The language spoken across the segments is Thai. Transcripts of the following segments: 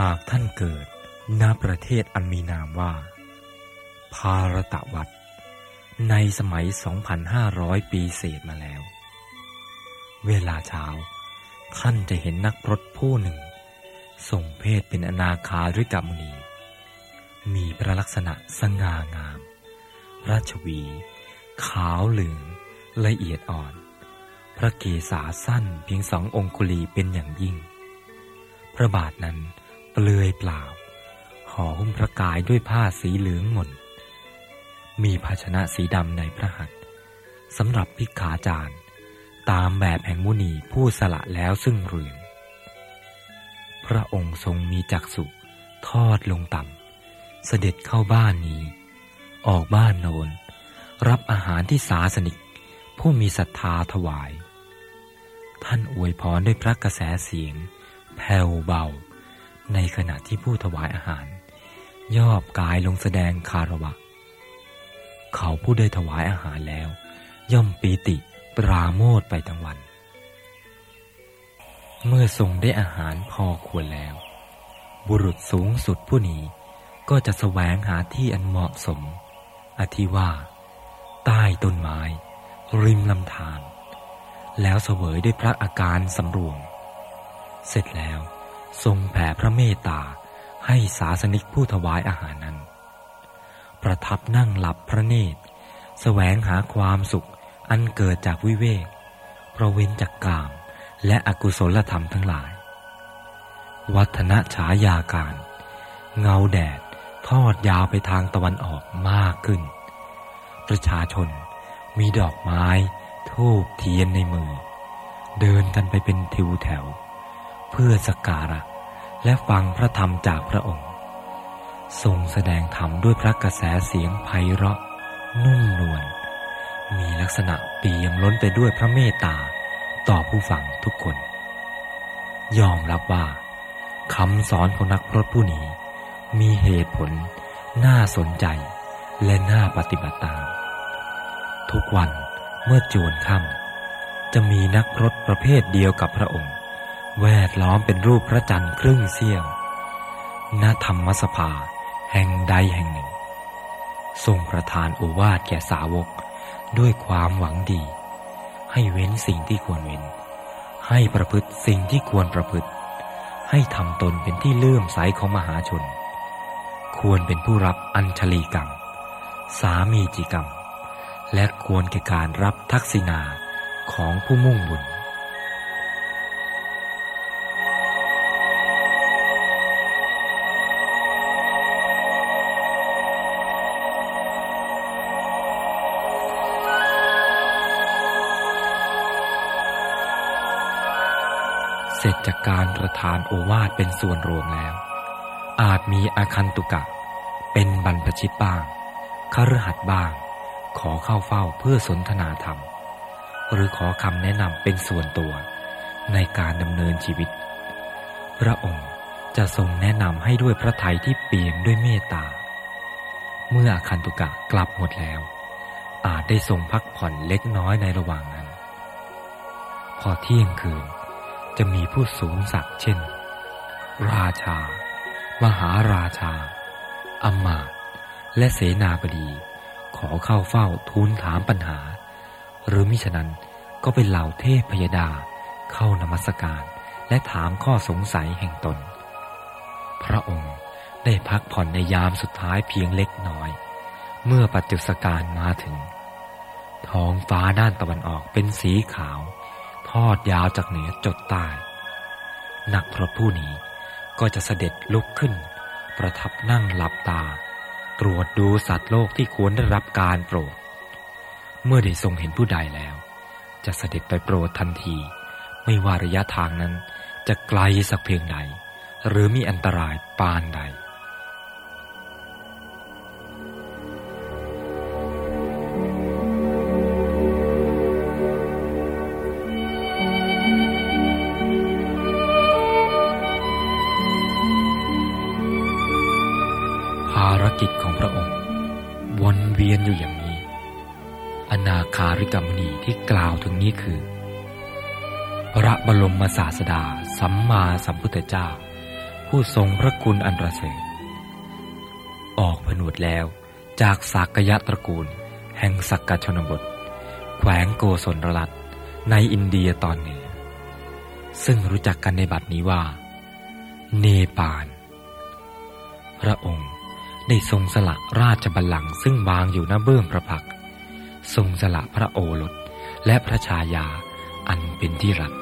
หากท่านเกิดณประเทศอันมีนามว่า ภารตะวัดในสมัย 2,500 ปีเศษมาแล้ว เวลาเช้า ท่านจะเห็นนักพรตผู้หนึ่งส่งเพศเป็นอนาคาริกามุนี มีพระลักษณะสง่างาม ราชวี ขาวเหลือง ละเอียดอ่อน พระเกศาสั้นเพียงสององคุลีเป็นอย่างยิ่ง พระบาทนั้น เปลือยเปล่า ห่อหุ้มพระกายด้วยผ้าสีเหลืองหม่น มีภาชนะสีดำในพระหัตถ์สำหรับพิกขาจารย์ ตามแบบแห่งมุนีผู้สละแล้วซึ่งเรือนพระองค์ทรงมีจักษุทอดลงต่ำ เสด็จเข้าบ้านนี้ ออกบ้านโนน รับอาหารที่สาสนิก ผู้มีศรัทธาถวาย ท่านอวยพรด้วยพระกระแสเสียง แผ่วเบา ในขณะที่ผู้ถวายอาหาร ยอบกายลงแสดงคารวะ เขาผู้ได้ถวายอาหารแล้ว ย่อมปีติปราโมทไปทั้งวัน เมื่อทรงได้อาหารพอควรแล้ว บุรุษสูงสุดผู้นี้ก็จะแสวงหาที่อันเหมาะสม อธิว่า ใต้ต้นไม้ ริมลำธารแล้วเสวยด้วยพระอาการสำรวม เสร็จแล้ว ทรงแผ่พระเมตตาให้สาสนิกผู้ถวายอาหารนั้น ประทับนั่งหลับพระเนตร แสวงหาความสุขอันเกิดจากวิเวกประเว้นจากกามและอกุศลธรรมทั้งหลาย วัฒนฉายาการ เงาแดดทอดยาวไปทางตะวันออกมากขึ้น ประชาชนมีดอกไม้ ทูบเทียนในมือ เดินกันไปเป็นทิวแถว เพื่อสักการะ และฟังพระธรรมจากพระองค์ ทรงแสดงธรรมด้วยพระกระแสเสียงไพเราะ นุ่มนวลมีลักษณะเปี่ยมล้นไปด้วยพระเมตตาต่อผู้ฟังทุกคน ยอมรับว่าคำสอนของนักพรตผู้นี้ มีเหตุผล น่าสนใจและน่าปฏิบัติตาม ทุกวันเมื่อจวนค่ำจะมีนักพรตประเภทเดียวกับพระองค์ แวดล้อมเป็นรูปพระจันทร์ครึ่งเสี้ยวณธรรมสภา แห่งใดแห่งหนึ่ง ทรงประทานโอวาทแก่สาวกด้วยความหวังดี ให้เว้นสิ่งที่ควรเว้น ให้ประพฤติสิ่งที่ควรประพฤติ ให้ทำตนเป็นที่เลื่อมใสของมหาชน ควรเป็นผู้รับอัญชลีกรรม สามีจิกรรม และควรแก่การรับทักษิณาของผู้มุ่งบุญ ร็จจากการประทานโอวาทเป็นส่วนรวมแล้ว อาจมีอาคันตุกะ เป็นบรรพชิตบ้างคฤหัสถ์บ้าง ขอเข้าเฝ้าเพื่อสนทนาธรรม หรือขอคำแนะนำเป็นส่วนตัวในการดำเนินชีวิต พระองค์จะทรงแนะนำให้ด้วยพระทัยที่เปี่ยมด้วยเมตตา เมื่ออาคันตุกะกลับหมดแล้ว อาจได้ทรงพักผ่อนเล็กน้อยในระหว่างนั้น พอเที่ยงคืน จะมีผู้สูงศักดิ์เช่น ราชา มหาราชาอำมาตย์และเสนาบดี ขอเข้าเฝ้าทูลถามปัญหา หรือมิฉะนั้นก็เป็นเหล่าเทพพยดาเข้านมัสการและถามข้อสงสัยแห่งตน พระองค์ได้พักผ่อนในยามสุดท้ายเพียงเล็กน้อย เมื่อปัจจุสการมาถึง ท้องฟ้าด้านตะวันออกเป็นสีขาว ทอดยาวจากเหนือจดใต้นักพรตผู้นี้ก็จะเสด็จลุกขึ้น ประทับนั่งหลับตา ตรวจดูสัตว์โลกที่ควรได้รับการโปรด เมื่อได้ทรงเห็นผู้ใดแล้ว จะเสด็จไปโปรดทันที ไม่ว่าระยะทางนั้นจะไกลสักเพียงใดหรือมีอันตรายปานใด กิจของพระองค์ วนเวียนอยู่อย่างนี้ อนาคาริกรรมณีที่กล่าวถึงนี้คือ พระบรมศาสดา สัมมาสัมพุทธเจ้าผู้ผู้ทรงพระคุณอันประเสริฐออกผนวดแล้วจากสักยะตระกูล แห่งสักกชนบท แขวงโกศลรัตในอินเดียตอนเหนือ ซึ่งรู้จักกันในบัดนี้ว่า เนปาล พระองค์ ได้ทรงสละราชบัลลังก์ซึ่งวางอยู่หน้าเบื้องพระพัก ทรงสละพระโอรสและพระชายาอันเป็นที่รัก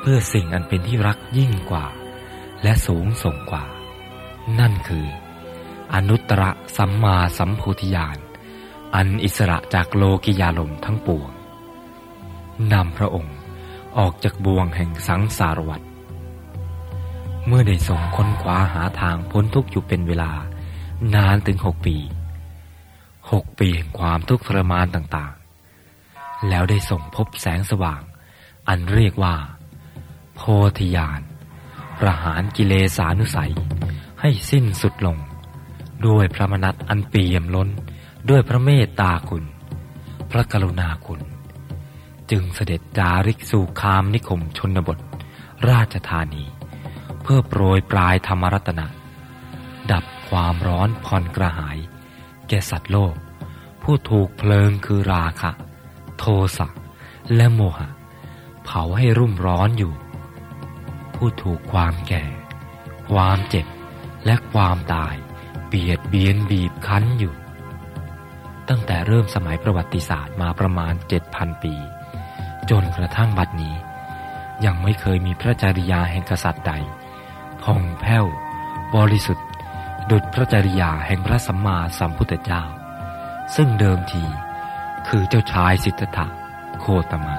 เพื่อสิ่งอันเป็นที่รักยิ่งกว่า และสูงส่งกว่า นั่นคือ อนุตตรสัมมาสัมโพธิญาณอันอิสระจากโลกิยาลมทั้งปวงนำพระองค์ออกจากบ่วงแห่งสังสารวัฏเมื่อได้ส่งค้นคว้าหาทางพ้นทุกข์อยู่เป็นเวลา นานถึงหกปีหกปีแห่งความทุกข์ทรมานต่างๆ แล้วได้ส่งพบแสงสว่าง อันเรียกว่า โพธิญาณประหารกิเลสานุสัย ให้สิ้นสุดลง ด้วยพระมนัตอันเปี่ยมล้น ด้วยพระเมตตาคุณ พระกรุณาคุณ จึงเสด็จจาริกสู่คามนิคมชนบท ราชธานี เพื่อโปรยปลายธรรมรัตนะ ความร้อนผ่อนกระหาย แก่สัตว์โลก ผู้ถูกเพลิงคือราคะ โทสะและโมหะ เผาให้รุ่มร้อนอยู่ ผู้ถูกความแก่ ความเจ็บและความตาย เบียดเบียนบีบคั้นอยู่ ตั้งแต่เริ่มสมัยประวัติศาสตร์มาประมาณเจ็ดพันปี จนกระทั่งบัดนี้ ยังไม่เคยมีพระจริยาแห่งกษัตริย์ใดผ่องแผ้ว บริสุทธิ์ ดุจพระจริยาแห่งพระสัมมาสัมพุทธเจ้า ซึ่งเดิมทีคือเจ้าชายสิทธัตถะโคตมะ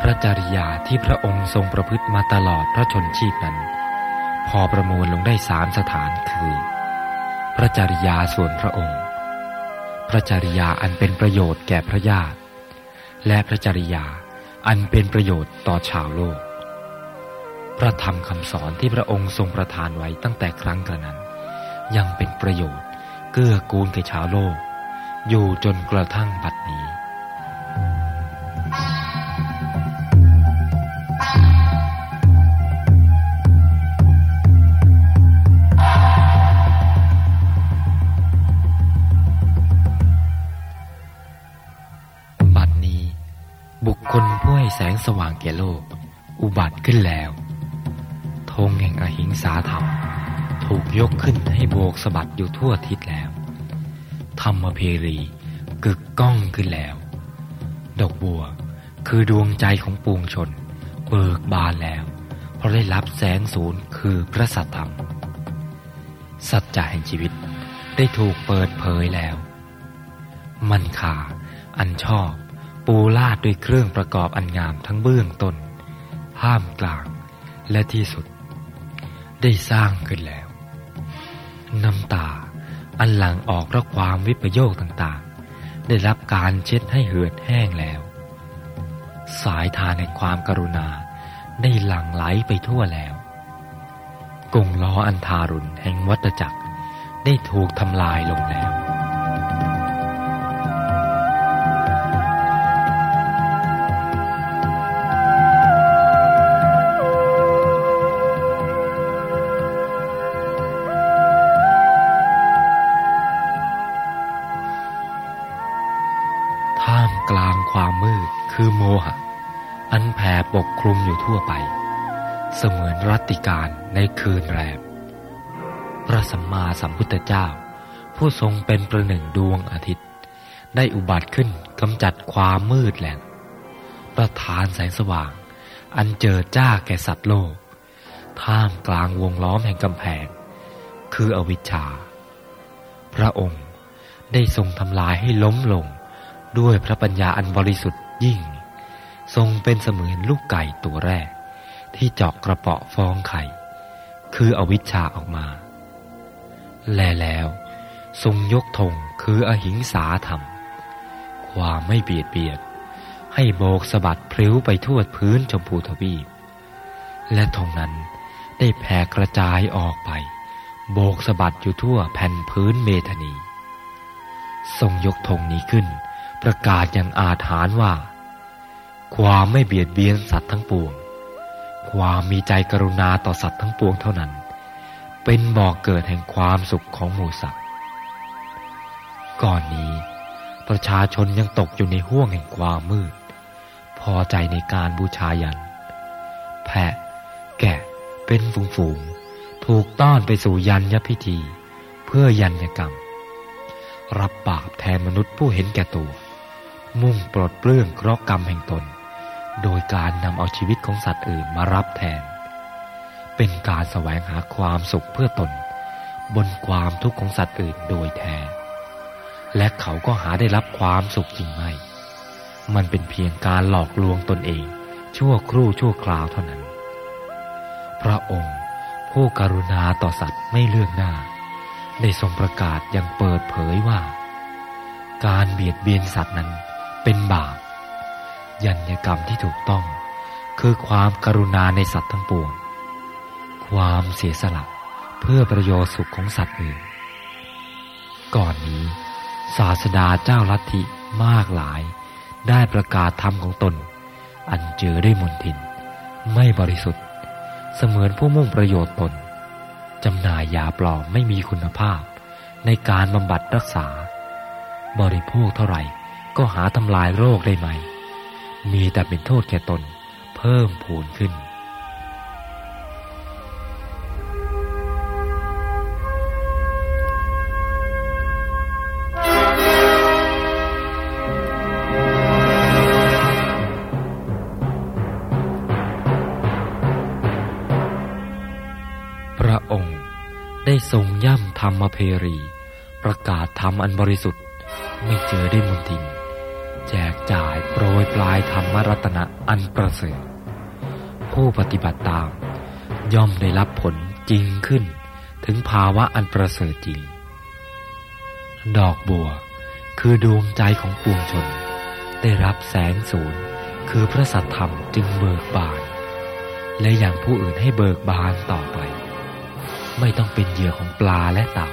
พระจริยาที่พระองค์ทรงประพฤติมาตลอดพระชนชีพนั้น พอประมวลลงได้สามสถานคือ พระจริยาส่วนพระองค์ พระจริยาอันเป็นประโยชน์แก่พระญาติ และพระจริยาอันเป็นประโยชน์ต่อชาวโลก พระธรรมคำสอนที่พระองค์ทรงประทานไว้ตั้งแต่ครั้งกระนั้น ยังเป็นประโยชน์เกื้อกูลแก่ชาวโลก อยู่จนกระทั่งบัด คนี้แสงสว่างแก่โลก อุบัติขึ้นแล้วธงแห่งอหิงสาธรรม ถูกยกขึ้นให้โบกสะบัดอยู่ทั่วทิศแล้ว ธรรมเพรีกึกก้องขึ้นแล้ว ดอกบัวคือดวงใจของปวงชน เบิกบานแล้ว เพราะได้รับแสงศูนย์คือพระสัตธรรม สัจจะแห่งชีวิตได้ถูกเปิดเผยแล้ว มันขาอันชอบ ปูลาดด้วยเครื่องประกอบอันงามทั้งเบื้องต้นห้ามกลางและที่สุด ได้สร้างขึ้นแล้ว น้ำตาอันหลังออกเพราะความวิปโยคต่างๆ ได้รับการเช็ดให้เหือดแห้งแล้ว สายทานแห่งความกรุณาได้หลั่งไหลไปทั่วแล้วกงล้ออันทารุณแห่งวัตจักรได้ถูกทำลายลงแล้ว ปกคลุมอยู่ทั่วไป เสมือนรัติการในคืนแรม พระสัมมาสัมพุทธเจ้า ผู้ทรงเป็นประหนึ่งดวงอาทิตย์ ได้อุบัติขึ้นกำจัดความมืดแหลงประทานแสงสว่าง อันเจอจ้าแก่สัตว์โลก ท่ามกลางวงล้อมแห่งกำแพง คืออวิชชา พระองค์ได้ทรงทำลายให้ล้มลงด้วยพระปัญญาอันบริสุทธิ์ยิ่ง ทรงเป็นเสมือนลูกไก่ตัวแรก ที่เจาะกระเปาะฟองไข่ คืออวิชชาออกมา แลแล้วทรงยกธงคืออหิงสาธรรม ความไม่เบียดเบียนให้โบกสะบัดพลิ้วไปทั่วพื้นชมพูทวีป และธงนั้นได้แผ่กระจายออกไป โบกสะบัดอยู่ทั่วแผ่นพื้นเมธนี ทรงยกธงนี้ขึ้น ประกาศอย่างอาถรรพ์ว่า ความไม่เบียดเบียนสัตว์ทั้งปวง ความมีใจกรุณาต่อสัตว์ทั้งปวงเท่านั้น เป็นบ่อกเกิดแห่งความสุขของหมูสัตว์ ก่อนนี้ ประชาชนยังตกอยู่ในห้วงแห่งความมืด พอใจในการบูชายัน แพะ แกะเป็นฝูงๆ ถูกต้อนไปสู่ยันยพิธี เพื่อยันยกรรม รับบาปแทนมนุษย์ผู้เห็นแก่ตัว มุ่งปลดเปลื้องเคราะห์กรรมแห่งตน โดยการนำเอาชีวิตของสัตว์อื่นมารับแทน เป็นการแสวงหาความสุขเพื่อตน บนความทุกข์ของสัตว์อื่นโดยแท้ และเขาก็หาได้รับความสุขจริงไหม มันเป็นเพียงการหลอกลวงตนเอง ชั่วครู่ชั่วคราวเท่านั้น พระองค์ ผู้กรุณาต่อสัตว์ไม่เลือกหน้า ได้ทรงประกาศอย่างเปิดเผยว่า การเบียดเบียนสัตว์นั้นเป็นบาป ยัญญกรรมที่ถูกต้อง คือความกรุณาในสัตว์ทั้งปวง ความเสียสละเพื่อประโยชน์สุขของสัตว์อื่น ก่อนนี้ ศาสดาเจ้าลัทธิมากหลาย ได้ประกาศธรรมของตน อันเจอได้มนทิน ไม่บริสุทธิ์ เสมือนผู้มุ่งประโยชน์ตนจำหน่ายยาปลอมไม่มีคุณภาพ ในการบำบัดรักษา บริโภคเท่าไหร่ก็หาทำลายโรคได้ไหม มีแต่เป็นโทษแก่ตนเพิ่มพูนขึ้น พระองค์ได้ทรงย่ำธรรมเพรี ประกาศธรรมอันบริสุทธิ์ไม่เจอได้มนทิน จกจ่ายโปรยปลายธรรมรัตนะอันประเสริฐผู้ปฏิบัติตาม ย่อมได้รับผลจริงขึ้น ถึงภาวะอันประเสริฐจริง ดอกบัว คือดวงใจของปวงชน ได้รับแสงศูนย์คือพระสัทธรรมจึงเบิกบาน และอย่างผู้อื่นให้เบิกบานต่อไป ไม่ต้องเป็นเหยื่อของปลาและเต่า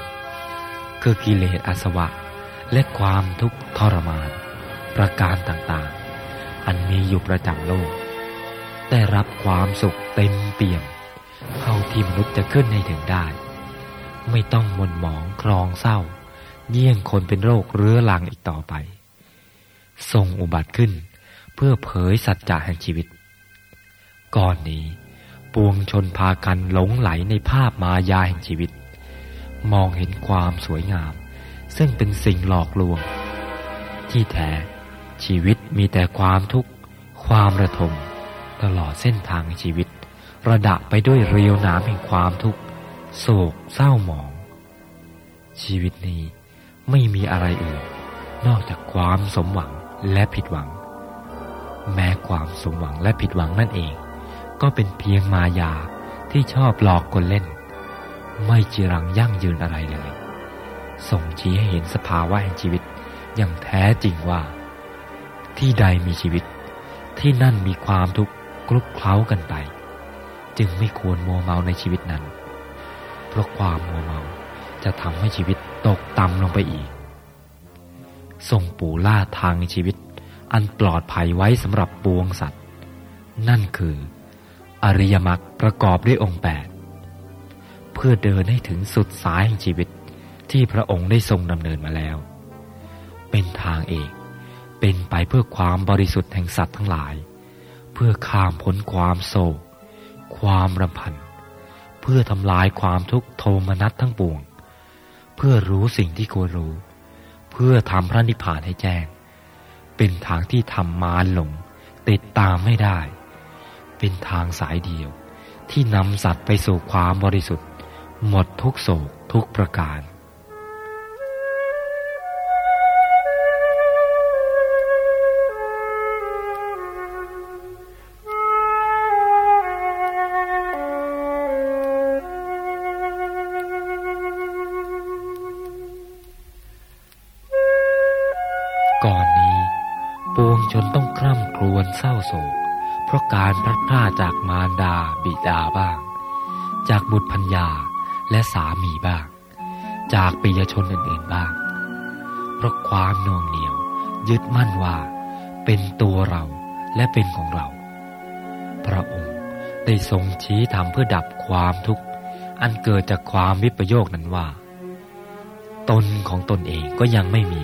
คือกิเลสอาสวะและความทุกข์ทรมาน ประการต่างๆ อันมีอยู่ประจำโลก ได้รับความสุขเต็มเปี่ยมเท่าที่มนุษย์จะขึ้นให้ถึงได้ ไม่ต้องมนหมองครองเศร้า เยี่ยงคนเป็นโรคเรื้อรังอีกต่อไป ทรงอุบัติขึ้น เพื่อเผยสัจจะแห่งชีวิต ก่อนนี้ ปวงชนพากันหลงไหลในภาพมายาแห่งชีวิต มองเห็นความสวยงาม ซึ่งเป็นสิ่งหลอกลวง ที่แท้ ชีวิตมีแต่ความทุกข์ ความระทม ตลอดเส้นทางชีวิต ระดับไปด้วยเรียวน้ำแห่งความทุกข์โศกเศร้าหมอง ชีวิตนี้ไม่มีอะไรอื่น นอกจากความสมหวังและผิดหวัง แม้ความสมหวังและผิดหวังนั่นเอง ก็เป็นเพียงมายาที่ชอบหลอกคนเล่น ไม่จีรังยั่งยืนอะไรเลย ส่งชี้ให้เห็นสภาวะแห่งชีวิตอย่างแท้จริงว่า ที่ใดมีชีวิต ที่นั่นมีความทุกข์กลุกเคล้ากันไป จึงไม่ควรมัวเมาในชีวิตนั้น เพราะความมัวเมาจะทำให้ชีวิตตกต่ำลงไปอีกส่งปู่ล่าทางชีวิต อันปลอดภัยไว้สำหรับปวงสัตว์ นั่นคือ อริยมรรคประกอบด้วยองค์แปดเพื่อเดินให้ถึงสุดสายแห่งชีวิตที่พระองค์ได้ทรงดำเนินมาแล้ว เป็นทางเอก เป็นไปเพื่อความบริสุทธิ์แห่งสัตว์ทั้งหลาย เพื่อข้ามพ้นความโศก ความรำพัน เพื่อทำลายความทุกข์โทมนัสทั้งปวง เพื่อรู้สิ่งที่ควรรู้ เพื่อทำพระนิพพานให้แจ้ง เป็นทางที่ทำมารหลง ติดตามไม่ได้ เป็นทางสายเดียว ที่นำสัตว์ไปสู่ความบริสุทธิ์ หมดทุกโศกทุกประการ เศร้าโศก เพราะการพลัดพรากจากมารดาบิดาบ้าง จากบุตรพัญญาและสามีบ้าง จากปิยชนอื่นๆบ้าง เพราะความนวงเหนียว ยึดมั่นว่า เป็นตัวเราและเป็นของเรา พระองค์ได้ทรงชี้ทำเพื่อดับความทุกข์อันเกิดจากความวิปโยคนั้นว่า ตนของตนเองก็ยังไม่มี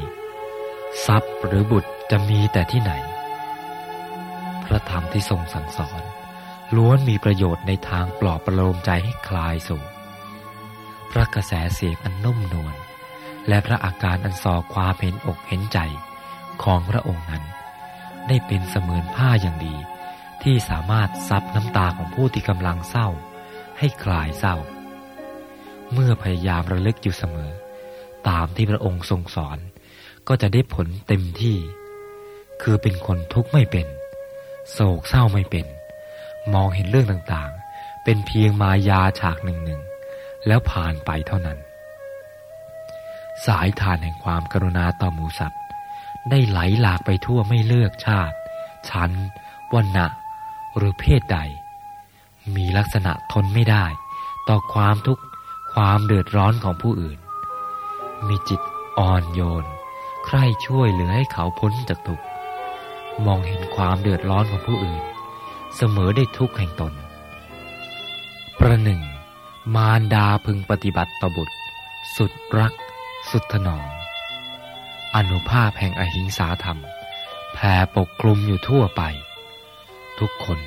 ทรัพย์หรือบุตรจะมีแต่ที่ไหน พระธรรมที่ทรงสั่งสอน ล้วนมีประโยชน์ในทางปลอบประโลมใจให้คลายสู่พระกระแสเสียงอันนุ่มนวลและพระอาการอันสอความเห็นอกเห็นใจของพระองค์นั้น ได้เป็นเสมือนผ้าอย่างดี ที่สามารถซับน้ำตาของผู้ที่กำลังเศร้า ให้คลายเศร้า เมื่อพยายามระลึกอยู่เสมอ ตามที่พระองค์ทรงสอนก็จะได้ผลเต็มที่ คือเป็นคนทุกข์ไม่เป็น โศกเศร้าไม่เป็น มองเห็นเรื่องต่างๆ เป็นเพียงมายาฉากหนึ่งๆ แล้วผ่านไปเท่านั้น สายทานแห่งความกรุณาต่อหมูสัตว์ ได้ไหลหลากไปทั่วไม่เลือกชาติ ชั้นวันณะหรือเพศใด มีลักษณะทนไม่ได้ ต่อความทุกข์ความเดือดร้อนของผู้อื่น มีจิตอ่อนโยน ใคร่ช่วยเหลือให้เขาพ้นจากทุกข์ มองเห็นความเดือดร้อนของผู้อื่น เสมอได้ทุกแห่งตน ประหนึ่ง มารดาพึงปฏิบัติต่อบุตร สุดรัก สุดถนอมอนุภาพแห่งอหิงสาธรรมแผ่ปกคลุมอยู่ทั่วไป ทุกคน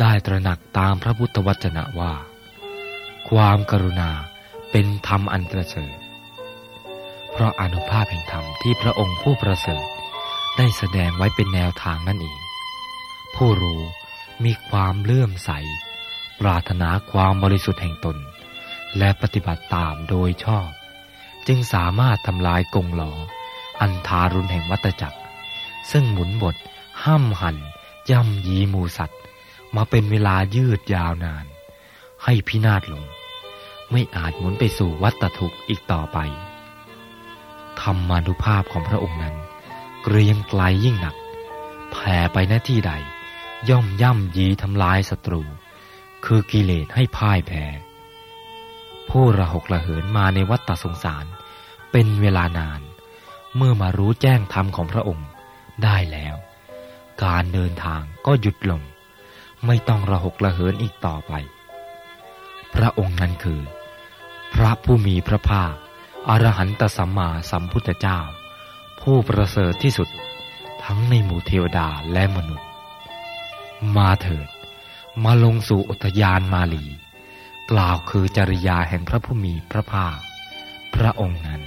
ได้ตระหนักตามพระพุทธวจนะว่า ความกรุณาเป็นธรรมอันประเสริฐเพราะอนุภาพแห่งธรรมที่พระองค์ผู้ประเสริฐ ได้แสดงไว้เป็นแนวทางนั่นเอง ผู้รู้มีความเลื่อมใส ปรารถนาความบริสุทธิ์แห่งตน และปฏิบัติตามโดยชอบ จึงสามารถทำลายกงหลอ อันทารุณแห่งวัตจักร ซึ่งหมุนบทห้ามหัน ย่ำยีมูสัตว์ มาเป็นเวลายืดยาวนาน ให้พินาศลง ไม่อาจหมุนไปสู่วัตถุกอีกต่อไปธรรมานุภาพของพระองค์นั้น เกรียงไกลยิ่งหนัก แผ่ไปหน้าที่ใด ย่อมย่ำยีทำลายศัตรู คือกิเลสให้พ่ายแพ้ ผู้ระหกระเหินมาในวัฏฏสงสาร เป็นเวลานาน เมื่อมารู้แจ้งธรรมของพระองค์ได้แล้ว การเดินทางก็หยุดลง ไม่ต้องระหกระเหินอีกต่อไป พระองค์นั้นคือ พระผู้มีพระภาคอรหันตสัมมาสัมพุทธเจ้า ผู้ประเสริฐที่สุดทั้งในหมู่เทวดาและมนุษย์ มาเถิด มาลงสู่อุทยานมาลี กล่าวคือจริยาแห่งพระผู้มีพระภาค พระองค์นั้น